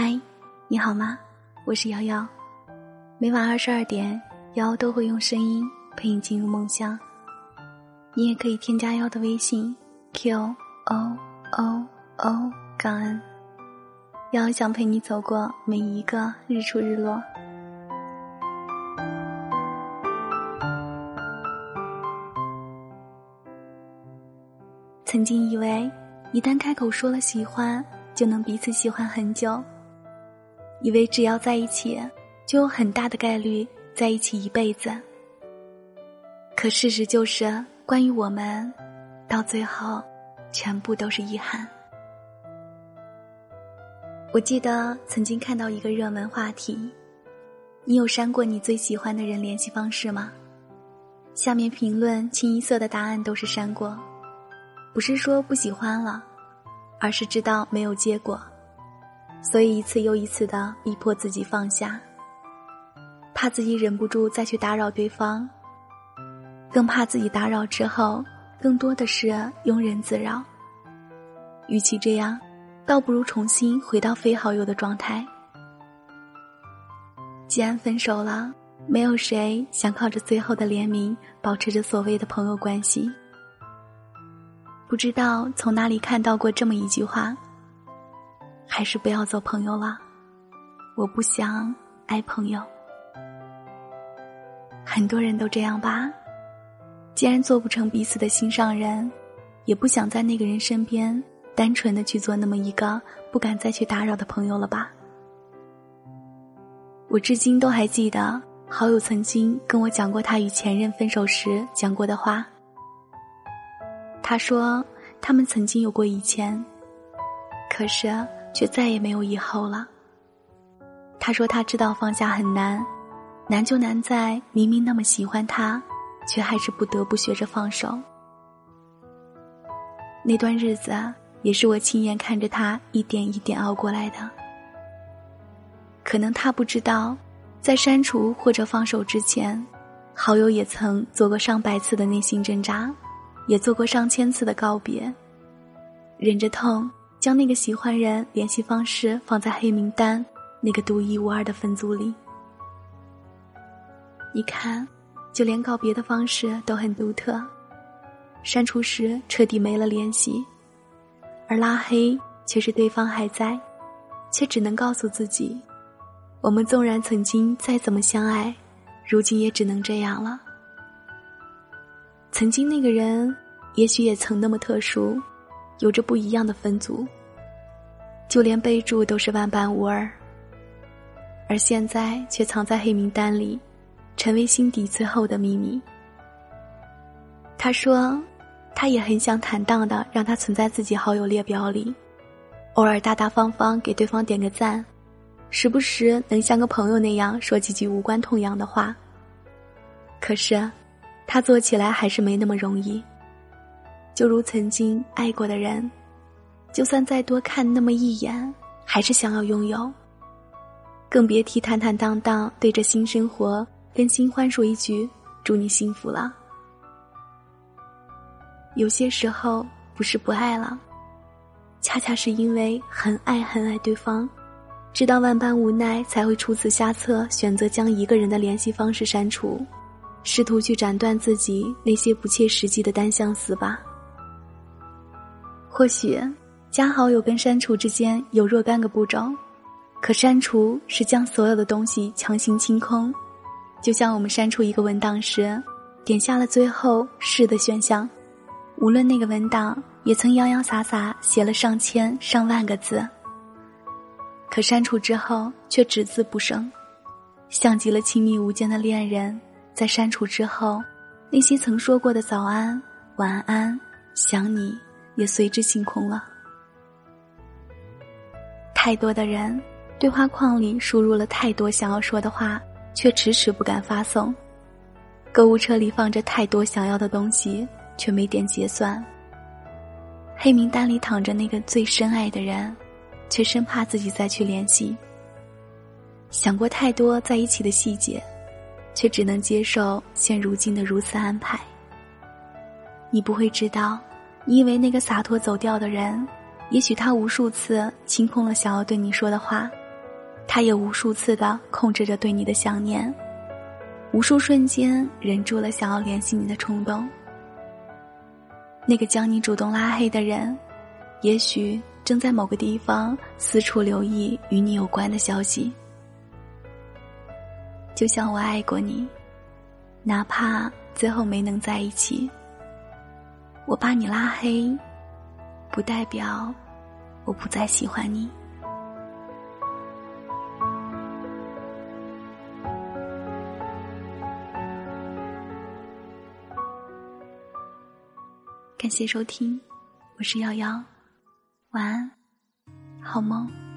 嗨，你好吗？我是瑶瑶。每晚二十二点，瑶都会用声音陪你进入梦乡。你也可以添加瑶的微信 q o o o 感恩。瑶想陪你走过每一个日出日落。曾经以为，一旦开口说了喜欢，就能彼此喜欢很久。以为只要在一起，就有很大的概率在一起一辈子。可事实就是，关于我们，到最后，全部都是遗憾。我记得曾经看到一个热门话题：你有删过你最喜欢的人联系方式吗？下面评论清一色的答案都是删过，不是说不喜欢了，而是知道没有结果。所以一次又一次的逼迫自己放下，怕自己忍不住再去打扰对方，更怕自己打扰之后更多的是庸人自扰。与其这样，倒不如重新回到非好友的状态。既然分手了，没有谁想靠着最后的怜悯保持着所谓的朋友关系。不知道从哪里看到过这么一句话。还是不要做朋友了，我不想爱朋友。很多人都这样吧，既然做不成彼此的心上人，也不想在那个人身边单纯的去做那么一个不敢再去打扰的朋友了吧。我至今都还记得好友曾经跟我讲过他与前任分手时讲过的话。他说他们曾经有过以前，可是。却再也没有以后了。他说：“他知道放下很难，难就难在明明那么喜欢他，却还是不得不学着放手。那段日子啊也是我亲眼看着他一点一点熬过来的。可能他不知道，在删除或者放手之前，好友也曾做过上百次的内心挣扎，也做过上千次的告别，忍着痛。”将那个喜欢人联系方式放在黑名单那个独一无二的分组里。你看，就连告别的方式都很独特，删除时彻底没了联系，而拉黑却是对方还在，却只能告诉自己：我们纵然曾经再怎么相爱，如今也只能这样了。曾经那个人，也许也曾那么特殊。有着不一样的分组，就连备注都是万般无二，而现在却藏在黑名单里，成为心底最后的秘密。他说，他也很想坦荡的让他存在自己好友列表里，偶尔大大方方给对方点个赞，时不时能像个朋友那样说几句无关痛痒的话。可是，他做起来还是没那么容易。就如曾经爱过的人，就算再多看那么一眼，还是想要拥有。更别提坦坦荡荡对着新生活跟新欢说一句“祝你幸福”了。有些时候不是不爱了，恰恰是因为很爱很爱对方，知道万般无奈才会出此下策，选择将一个人的联系方式删除，试图去斩断自己那些不切实际的单相思吧。或许，加好友跟删除之间有若干个步骤，可删除是将所有的东西强行清空，就像我们删除一个文档时，点下了最后是的选项，无论那个文档也曾洋洋洒洒写了上千上万个字，可删除之后却只字不剩，像极了亲密无间的恋人，在删除之后，那些曾说过的早安、晚安、想你。也随之清空了。太多的人，对话框里输入了太多想要说的话，却迟迟不敢发送；购物车里放着太多想要的东西，却没点结算；黑名单里躺着那个最深爱的人，却生怕自己再去联系。想过太多在一起的细节，却只能接受现如今的如此安排。你不会知道。你以为那个洒脱走掉的人，也许他无数次清空了想要对你说的话，他也无数次的控制着对你的想念，无数瞬间忍住了想要联系你的冲动。那个将你主动拉黑的人，也许正在某个地方四处留意与你有关的消息。就像我爱过你，哪怕最后没能在一起，我把你拉黑，不代表我不再喜欢你。感谢收听，我是瑶瑶，晚安，好梦。